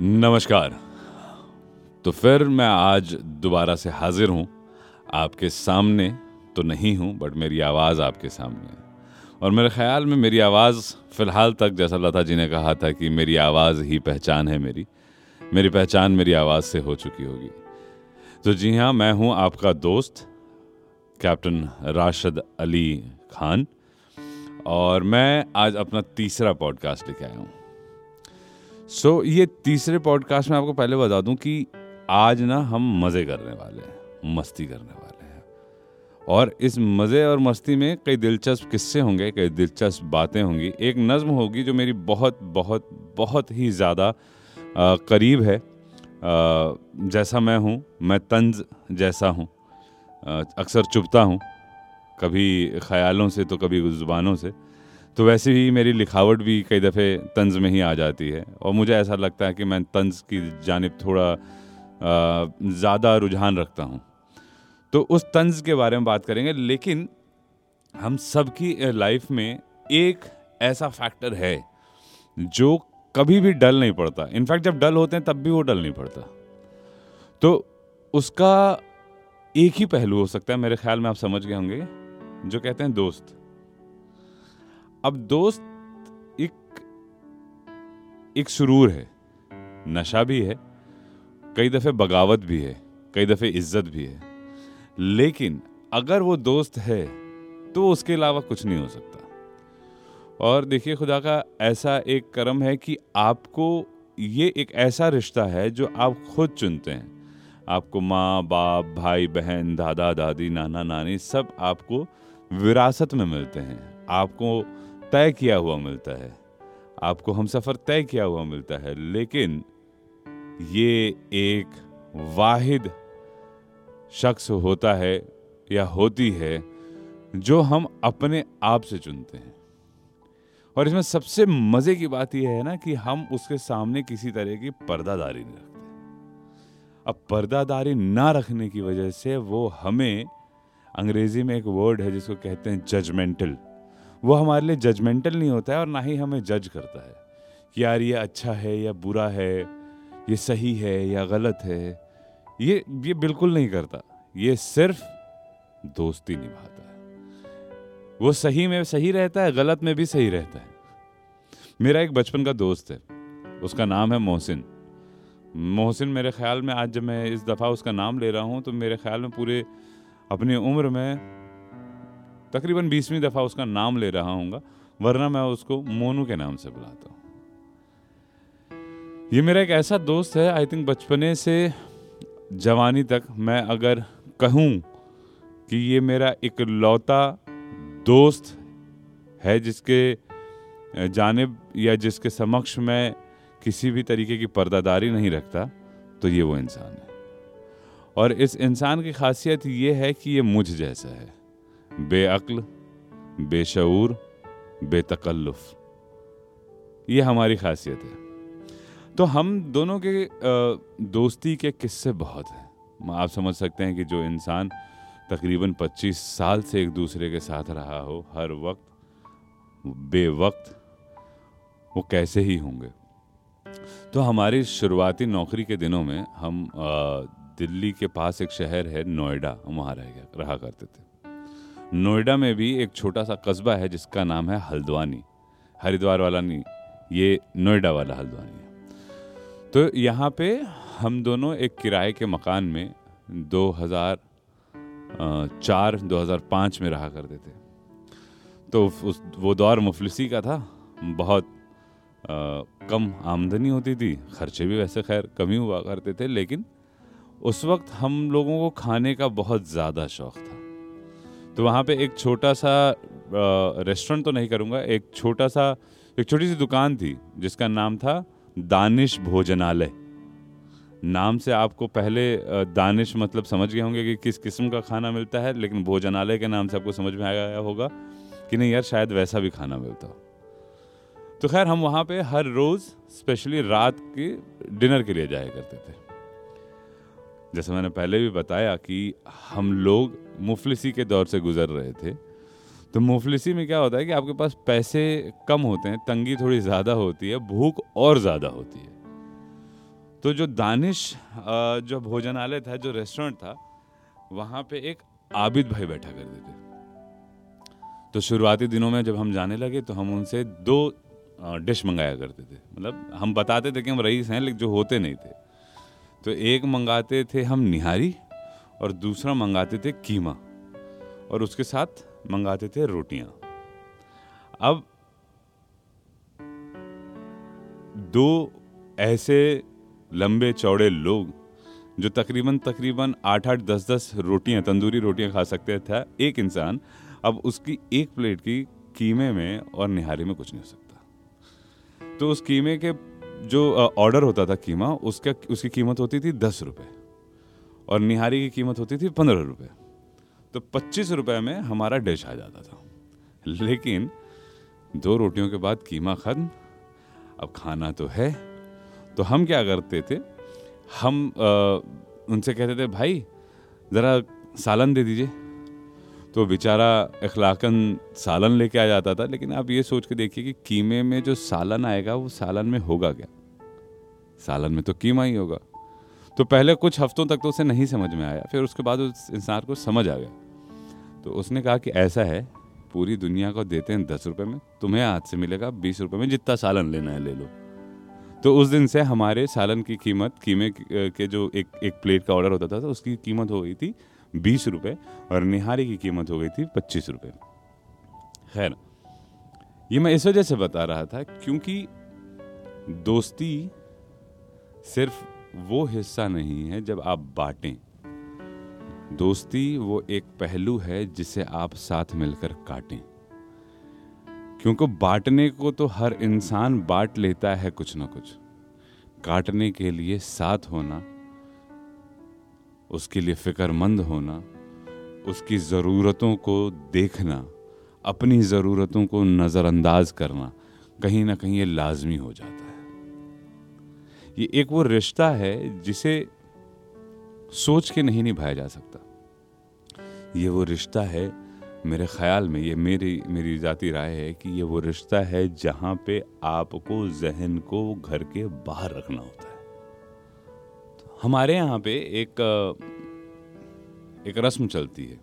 नमस्कार। तो फिर मैं आज दोबारा से हाजिर हूँ। आपके सामने तो नहीं हूँ बट मेरी आवाज़ आपके सामने है। और मेरे ख्याल में मेरी आवाज़ फ़िलहाल तक, जैसा लता जी ने कहा था कि मेरी आवाज़ ही पहचान है मेरी मेरी पहचान मेरी आवाज़ से हो चुकी होगी। तो जी हाँ मैं हूँ आपका दोस्त, कैप्टन राशिद अली खान, और मैं आज अपना तीसरा पॉडकास्ट लेके आया हूँ। सो so, ये तीसरे पॉडकास्ट में आपको पहले बता दूँ कि आज ना हम मज़े करने वाले हैं मस्ती करने वाले हैं। और इस मज़े और मस्ती में कई दिलचस्प किस्से होंगे कई दिलचस्प बातें होंगी। एक नज़म होगी जो मेरी बहुत बहुत बहुत ही ज़्यादा करीब है। आ, जैसा मैं हूँ मैं तंज जैसा हूँ अक्सर चुपता हूँ कभी ख्यालों से तो कभी ज़ुबानों से। तो वैसे ही मेरी लिखावट भी कई दफ़े तंज में ही आ जाती है। और मुझे ऐसा लगता है कि मैं तंज की जानब थोड़ा ज़्यादा रुझान रखता हूँ। तो उस तंज के बारे में बात करेंगे, लेकिन हम सबकी लाइफ में एक ऐसा फैक्टर है जो कभी भी डल नहीं पड़ता। इनफैक्ट जब डल होते हैं, तब भी वो डल नहीं पड़ता। तो उसका एक ही पहलू हो सकता है, मेरे ख्याल में आप समझ गए होंगे, जो कहते हैं दोस्त। अब दोस्त एक एक सुरूर है। नशा भी है, कई दफ़े बगावत भी है, कई दफ़े इज़्ज़त भी है। लेकिन अगर वो दोस्त है तो उसके अलावा कुछ नहीं हो सकता। और देखिए, खुदा का ऐसा एक कर्म है कि आपको ये एक ऐसा रिश्ता है जो आप खुद चुनते हैं। आपको माँ, बाप, भाई, बहन, दादा, दादी, नाना, नानी सब आपको विरासत में मिलते हैं। आपको तय किया हुआ मिलता है। आपको हम सफ़र तय किया हुआ मिलता है, लेकिन ये एक वाहिद शख्स होता है या होती है जो हम अपने आप से चुनते हैं। और इसमें सबसे मज़े की बात यह है ना कि हम उसके सामने किसी तरह की पर्दादारी नहीं रखते। अब पर्दादारी ना रखने की वजह से वो हमें अंग्रेज़ी में एक वर्ड है जिसको कहते हैं जजमेंटल वो हमारे लिए जजमेंटल नहीं होता है और ना ही हमें जज करता है कि यार ये अच्छा है या बुरा है, ये सही है या गलत है, ये ये बिल्कुल नहीं करता। ये सिर्फ़ दोस्ती निभाता है। वो सही में सही रहता है, गलत में भी सही रहता है। मेरा एक बचपन का दोस्त है, उसका नाम है मोहसिन। मोहसिन मेरे ख्याल में आज जब मैं इस दफ़ा उसका नाम ले रहा हूँ तो मेरे ख्याल में पूरे अपनी उम्र में तकरीबन बीसवीं दफ़ा उसका नाम ले रहा हूँ वरना मैं उसको मोनू के नाम से बुलाता हूँ। ये मेरा एक ऐसा दोस्त है आई थिंक बचपने से जवानी तक मैं अगर कहूँ कि ये मेरा एक लौता दोस्त है जिसके जानब या जिसके समक्ष मैं किसी भी तरीके की पर्दादारी नहीं रखता तो ये वो इंसान है। और इस इंसान की खासियत ये है कि ये मुझ जैसा है। बेअक्ल बेशूर बेतकल्लुफ। ये हमारी खासियत है। तो हम दोनों के दोस्ती के किस्से बहुत हैं। आप समझ सकते हैं कि जो इंसान तकरीबन 25 साल से एक दूसरे के साथ रहा हो, हर वक्त, बेवक्त, वो कैसे ही होंगे। तो हमारी शुरुआती नौकरी के दिनों में हम दिल्ली के पास एक शहर है, नोएडा, वहाँ रह रहा करते थे। नोएडा में भी एक छोटा सा कस्बा है जिसका नाम है हल्द्वानी। हरिद्वार वाला नहीं ये नोएडा वाला हल्द्वानी है। तो यहाँ पे हम दोनों एक किराए के मकान में 2000 चार 2005 में रहा करते थे। तो उस वो दौर मुफलिसी का था। बहुत आ, कम आमदनी होती थी खर्चे भी वैसे खैर कम हुआ करते थे लेकिन उस वक्त हम लोगों को खाने का बहुत ज़्यादा शौक़ था। तो वहाँ पे एक छोटा सा रेस्टोरेंट तो नहीं करूँगा, एक छोटा सा, एक छोटी सी दुकान थी, जिसका नाम था दानिश भोजनालय। नाम से आपको पहले दानिश मतलब समझ गए होंगे कि किस किस्म का खाना मिलता है, लेकिन भोजनालय के नाम से आपको समझ में आया होगा कि नहीं यार, शायद वैसा भी खाना मिलता हो। तो खैर, हम वहाँ पे हर रोज़ स्पेशली रात के डिनर के लिए जाया करते थे। जैसे मैंने पहले भी बताया कि हम लोग मुफलिसी के दौर से गुजर रहे थे तो मुफलिसी में क्या होता है कि आपके पास पैसे कम होते हैं, तंगी थोड़ी ज़्यादा होती है, भूख और ज़्यादा होती है। तो जो दानिश जो भोजनालय था, जो रेस्टोरेंट था, वहाँ पे एक आबिद भाई बैठा करते थे। तो शुरुआती दिनों में जब हम जाने लगे तो हम उनसे दो डिश मंगाया करते थे। मतलब हम बताते थे कि हम रईस हैं, लेकिन जो होते नहीं थे। तो एक मंगाते थे हम निहारी और दूसरा मंगाते थे कीमा और उसके साथ मंगाते थे रोटियाँ। अब दो ऐसे लंबे चौड़े लोग जो तकरीबन तकरीबन आठ आठ दस दस रोटियाँ, तंदूरी रोटियाँ खा सकते थे, एक इंसान अब उसकी एक प्लेट की कीमे में और निहारी में कुछ नहीं हो सकता। तो उस कीमे के जो ऑर्डर होता था कीमा उसका उसकी कीमत होती थी दस रुपये और निहारी की कीमत होती थी पंद्रह रुपये तो पच्चीस रुपये में हमारा डिश आ जाता था। लेकिन दो रोटियों के बाद कीमा खत्म अब खाना तो है। तो हम क्या करते थे? हम अ, उनसे कहते थे भाई ज़रा सालन दे दीजिए। तो बेचारा अखलाकन सालन लेके आ जाता था, लेकिन आप ये सोच के देखिए कि कीमे में जो सालन आएगा, वो सालन में होगा क्या? सालन में तो कीमा ही होगा। तो पहले कुछ हफ्तों तक तो उसे नहीं समझ में आया, फिर उसके बाद उस इंसान को समझ आ गया। तो उसने कहा कि ऐसा है, पूरी दुनिया को देते हैं दस रुपए में, तुम्हें हाथ से मिलेगा बीस रुपये में जितना सालन लेना है ले लो। तो उस दिन से हमारे सालन की कीमत, कीमे के जो एक एक प्लेट का ऑर्डर होता था, उसकी कीमत हो गई थी बीस रुपए और निहारी की कीमत हो गई थी पच्चीस रुपए। खैर, ये मैं इस वजह से बता रहा था क्योंकि दोस्ती सिर्फ़ वो हिस्सा नहीं है जब आप बांटें। दोस्ती वो एक पहलू है जिसे आप साथ मिलकर काटें। क्योंकि बांटने को तो हर इंसान बांट लेता है कुछ ना कुछ। काटने के लिए साथ होना उसके लिए फिक्रमंद होना, उसकी ज़रूरतों को देखना, अपनी ज़रूरतों को नज़रअंदाज करना कहीं ना कहीं ये लाजमी हो जाता है। ये एक वो रिश्ता है जिसे सोच के नहीं निभाया जा सकता। ये वो रिश्ता है मेरे ख्याल में, ये मेरी मेरी ज़ाती राय है कि ये वो रिश्ता है जहाँ पे आपको जहन को घर के बाहर रखना होता हमारे यहाँ पे एक एक रस्म चलती है।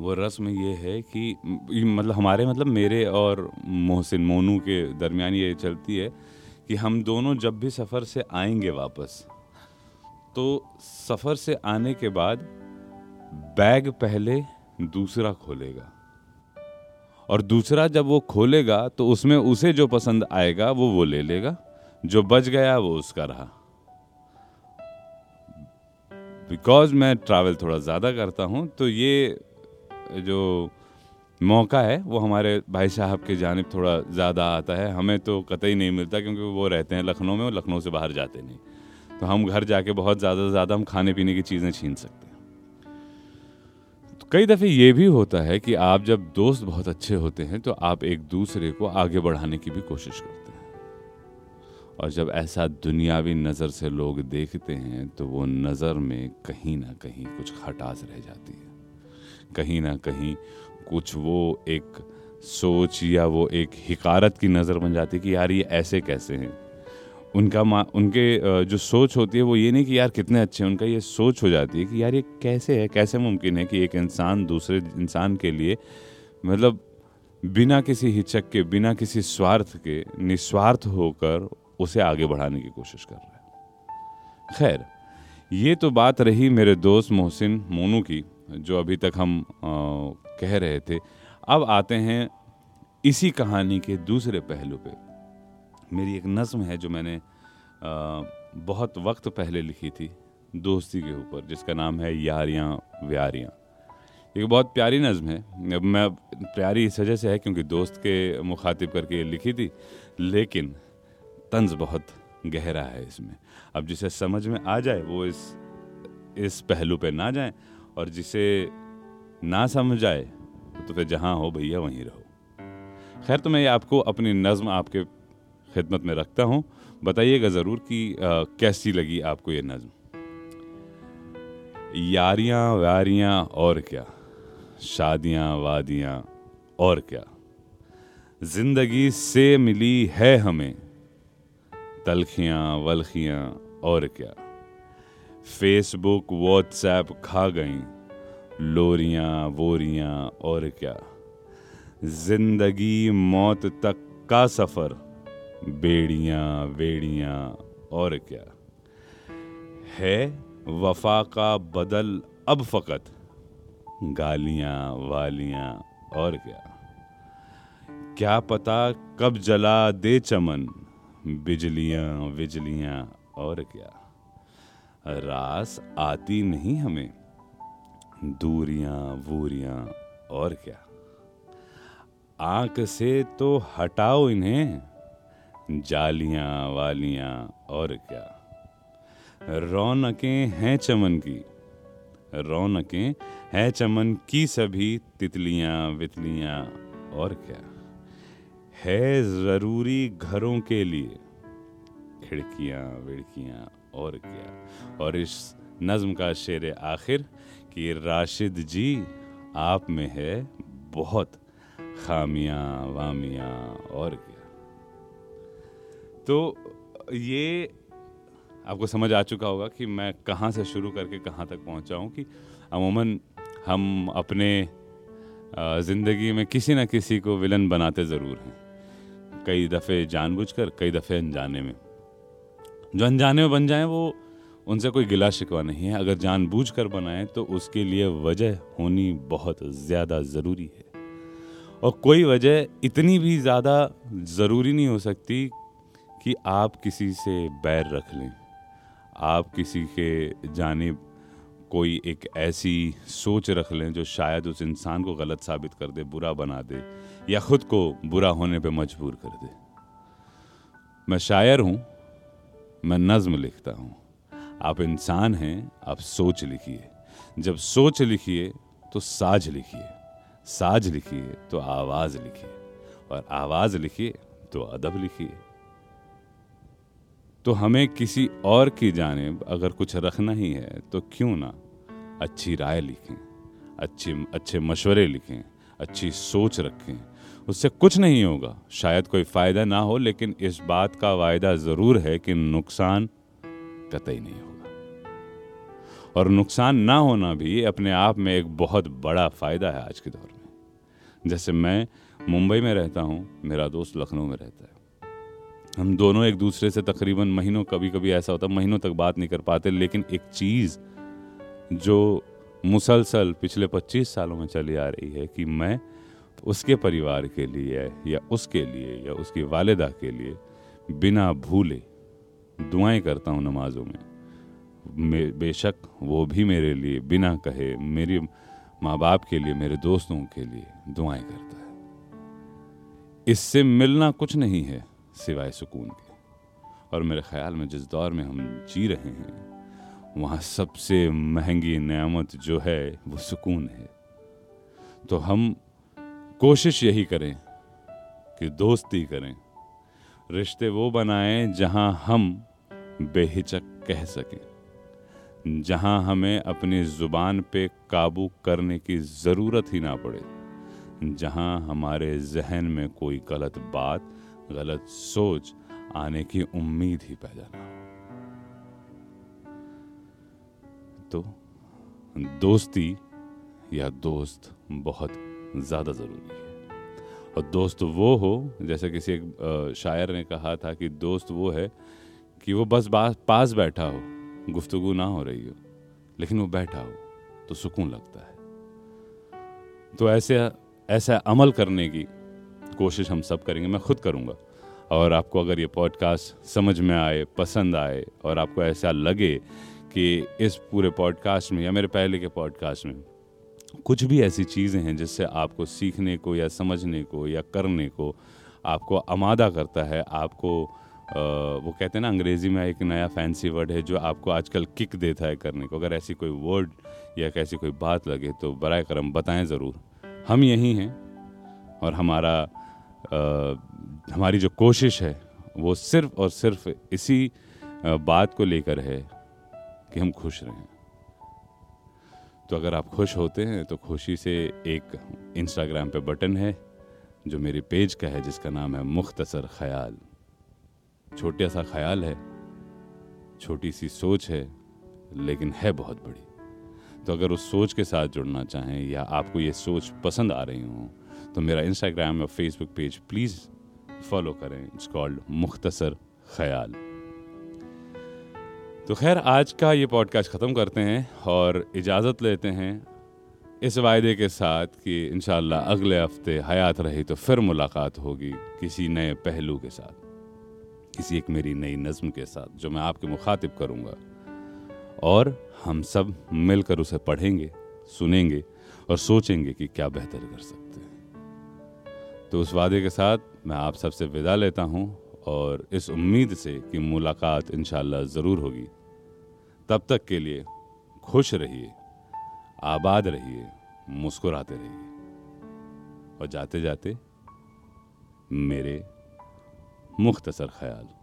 वो रस्म ये है कि मतलब हमारे मतलब मेरे और मोहसिन, मोनू के दरमियान ये चलती है कि हम दोनों जब भी सफ़र से आएँगे वापस तो सफ़र से आने के बाद बैग पहले दूसरा खोलेगा। और दूसरा जब वो खोलेगा तो उसमें उसे जो पसंद आएगा, वो वो ले लेगा। जो बच गया, वो उसका रहा। बिकॉज़ मैं ट्रैवल थोड़ा ज़्यादा करता हूँ तो ये जो मौका है, वो हमारे भाई साहब की जानब थोड़ा ज़्यादा आता है। हमें तो कतई नहीं मिलता क्योंकि वो रहते हैं लखनऊ में और लखनऊ से बाहर जाते नहीं। तो हम घर जाके बहुत ज़्यादा से ज़्यादा हम खाने पीने की चीज़ें छीन सकते हैं। तो कई दफ़े ये भी होता है कि आप जब दोस्त बहुत अच्छे होते हैं तो आप एक दूसरे को आगे बढ़ाने की भी कोशिश करते हैं। और जब ऐसा दुनियावी नज़र से लोग देखते हैं तो वो नज़र में कहीं ना कहीं कुछ खटास रह जाती है। कहीं ना कहीं कुछ वो एक सोच या वो एक हिकारत की नज़र बन जाती है कि यार ये ऐसे कैसे हैं। उनका मा, उनके जो सोच होती है, वो ये नहीं कि यार कितने अच्छे हैं, उनका ये सोच हो जाती है कि यार ये कैसे है, कैसे मुमकिन है कि एक इंसान दूसरे इंसान के लिए मतलब बिना किसी हिचक के, बिना किसी स्वार्थ के, निस्वार्थ होकर उसे आगे बढ़ाने की कोशिश कर रहा है। खैर ये तो बात रही मेरे दोस्त मोहसिन मोनू की जो अभी तक हम आ, कह रहे थे। अब आते हैं इसी कहानी के दूसरे पहलू पे। मेरी एक नज़म है जो मैंने आ, बहुत वक्त पहले लिखी थी दोस्ती के ऊपर जिसका नाम है यारियाँ व्यारियाँ। एक बहुत प्यारी नज़म है। मैं प्यारी इस वजह से है क्योंकि दोस्त के मुखातिब करके लिखी थी लेकिन तंज बहुत गहरा है इसमें। अब जिसे समझ में आ जाए वो इस इस पहलू पे ना जाए और जिसे ना समझ आए तो फिर जहाँ हो भैया वहीं रहो। खैर तो मैं ये आपको अपनी नज़म आपके खिदमत में रखता हूँ। बताइएगा ज़रूर कि आ, कैसी लगी आपको ये नज़म? यारियाँ वारियाँ और क्या? शादियाँ वादियाँ और क्या? ज़िंदगी से मिली है हमें। तलखियाँ, वलखियाँ और क्या। फेसबुक व्हाट्सएप खा गई। लोरियाँ, वोरियाँ और क्या। ज़िंदगी, मौत तक का सफ़र। बेड़ियाँ, वेड़ियाँ और क्या। है वफा का बदल अब फकत। गालियाँ, वालियाँ और क्या। क्या पता कब जला दे चमन। बिजलियाँ बिजलियाँ, और क्या? रास आती नहीं हमें। दूरियाँ, वूरियाँ, और क्या? आँख से तो हटाओ इन्हें। जालियाँ वालियाँ, और क्या? रौनकें हैं चमन की। रौनकें हैं चमन की सभी। तितलियाँ, वितलियाँ, और क्या? है ज़रूरी घरों के लिए। खिड़कियाँ, विड़कियाँ और क्या। और इस नज्म का शेर आखिर कि राशिद जी, आप में है बहुत खामियाँ, वामियाँ और क्या। तो ये आपको समझ आ चुका होगा कि मैं कहाँ से शुरू करके कहाँ तक पहुँचा हूँ कि अमूमन हम अपने ज़िंदगी में किसी न किसी को विलन बनाते ज़रूर हैं। कई दफ़े जानबूझकर, कई दफ़े अनजाने में। जो अनजाने में बन जाए, वो उनसे कोई गिला शिकवा नहीं है। अगर जानबूझ कर बनाए तो उसके लिए वजह होनी बहुत ज़्यादा ज़रूरी है। और कोई वजह इतनी भी ज़्यादा ज़रूरी नहीं हो सकती कि आप किसी से बैर रख लें। आप किसी के जानिब कोई एक ऐसी सोच रख लें, जो शायद उस इंसान को गलत साबित कर दे, बुरा बना दे। या खुद को बुरा होने पे मजबूर कर दे। मैं शायर हूँ, मैं नज्म लिखता हूँ। आप इंसान हैं, आप सोच लिखिए। जब सोच लिखिए तो साज लिखिए। साज लिखिए तो आवाज़ लिखिए। और आवाज़ लिखिए तो अदब लिखिए। तो हमें किसी और की जानब अगर कुछ रखना ही है तो क्यों ना अच्छी राय लिखें, अच्छी, अच्छे मशवरे लिखें, अच्छी सोच रखें। उससे कुछ नहीं होगा। शायद कोई फ़ायदा ना हो, लेकिन इस बात का वायदा ज़रूर है कि नुकसान कतई नहीं होगा। और नुकसान ना होना भी अपने आप में एक बहुत बड़ा फ़ायदा है आज के दौर में। जैसे मैं मुंबई में रहता हूँ, मेरा दोस्त लखनऊ में रहता है। हम दोनों एक दूसरे से तकरीबन महीनों कभी कभी ऐसा होता, महीनों तक बात नहीं कर पाते, लेकिन एक चीज़ जो मुसलसल पिछले 25 सालों में चली आ रही है कि मैं उसके परिवार के लिए या उसके लिए या उसकी वालदा के लिए बिना भूले दुआएँ करता हूँ नमाजों में। बेशक वो भी मेरे लिए बिना कहे मेरे माँ बाप के लिए, मेरे दोस्तों के लिए दुआएँ करता है। इससे मिलना कुछ नहीं है सिवाय सुकून के। और मेरे ख्याल में जिस दौर में हम जी रहे हैं, वहाँ सबसे महँगी नियामत जो है वो सुकून है। तो हम कोशिश यही करें कि दोस्ती करें। रिश्ते वो बनाएँ जहाँ हम बेहिचक कह सकें, जहाँ हमें अपनी ज़ुबान पे काबू करने की ज़रूरत ही ना पड़े, जहाँ हमारे जहन में कोई गलत बात, गलत सोच आने की उम्मीद ही पैदा ना हो। तो दोस्ती या दोस्त बहुत ज़्यादा ज़रूरी है। और दोस्त वो हो, जैसे किसी एक शायर ने कहा था कि दोस्त वो है कि वो बस पास बैठा हो, गुफ्तगु ना हो रही हो, लेकिन वो बैठा हो तो सुकून लगता है। तो ऐसे, ऐसा अमल करने की कोशिश हम सब करेंगे, मैं खुद करूँगा। और आपको अगर ये पॉडकास्ट समझ में आए, पसंद आए, और आपको ऐसा लगे कि इस पूरे पॉडकास्ट में या मेरे पहले के पॉडकास्ट में कुछ भी ऐसी चीज़ें हैं जिससे आपको सीखने को या समझने को या करने को आपको आमादा करता है आपको आ, वो कहते हैं ना अंग्रेज़ी में एक नया फैंसी वर्ड है जो आपको आजकल किक देता है करने को। अगर ऐसी कोई वर्ड या कैसी कोई बात लगे तो बर करम बताएँ ज़रूर। हम यही हैं और हमारा आ, हमारी जो कोशिश है वो सिर्फ़ और सिर्फ़ इसी बात को लेकर है कि हम खुश रहें। तो अगर आप खुश होते हैं तो खुशी से एक इंस्टाग्राम पे बटन है, जो मेरे पेज का है, जिसका नाम है मुख्तसर ख्याल। छोटा सा ख्याल है, छोटी सी सोच है, लेकिन है बहुत बड़ी। तो अगर उस सोच के साथ जुड़ना चाहें, या आपको ये सोच पसंद आ रही हो तो मेरा इंस्टाग्राम या फेसबुक पेज प्लीज़ फॉलो करें। It's called Mukhtasar Khayal. तो खैर, आज का ये पॉडकास्ट ख़त्म करते हैं और इजाज़त लेते हैं इस वायदे के साथ कि इन अगले हफ़्ते हयात रही तो फिर मुलाकात होगी किसी नए पहलू के साथ, किसी एक मेरी नई नज़म के साथ, जो मैं आपके मुखातिब करूँगा। और हम सब मिलकर उसे पढ़ेंगे, सुनेंगे और सोचेंगे कि क्या बेहतर कर सकते हैं। तो उस वादे के साथ मैं आप सबसे विदा लेता हूँ और इस उम्मीद से कि मुलाकात इन ज़रूर होगी। तब तक के लिए खुश रहिए, आबाद रहिए, मुस्कुराते रहिए। और जाते जाते मेरे मुख्तसर ख्याल।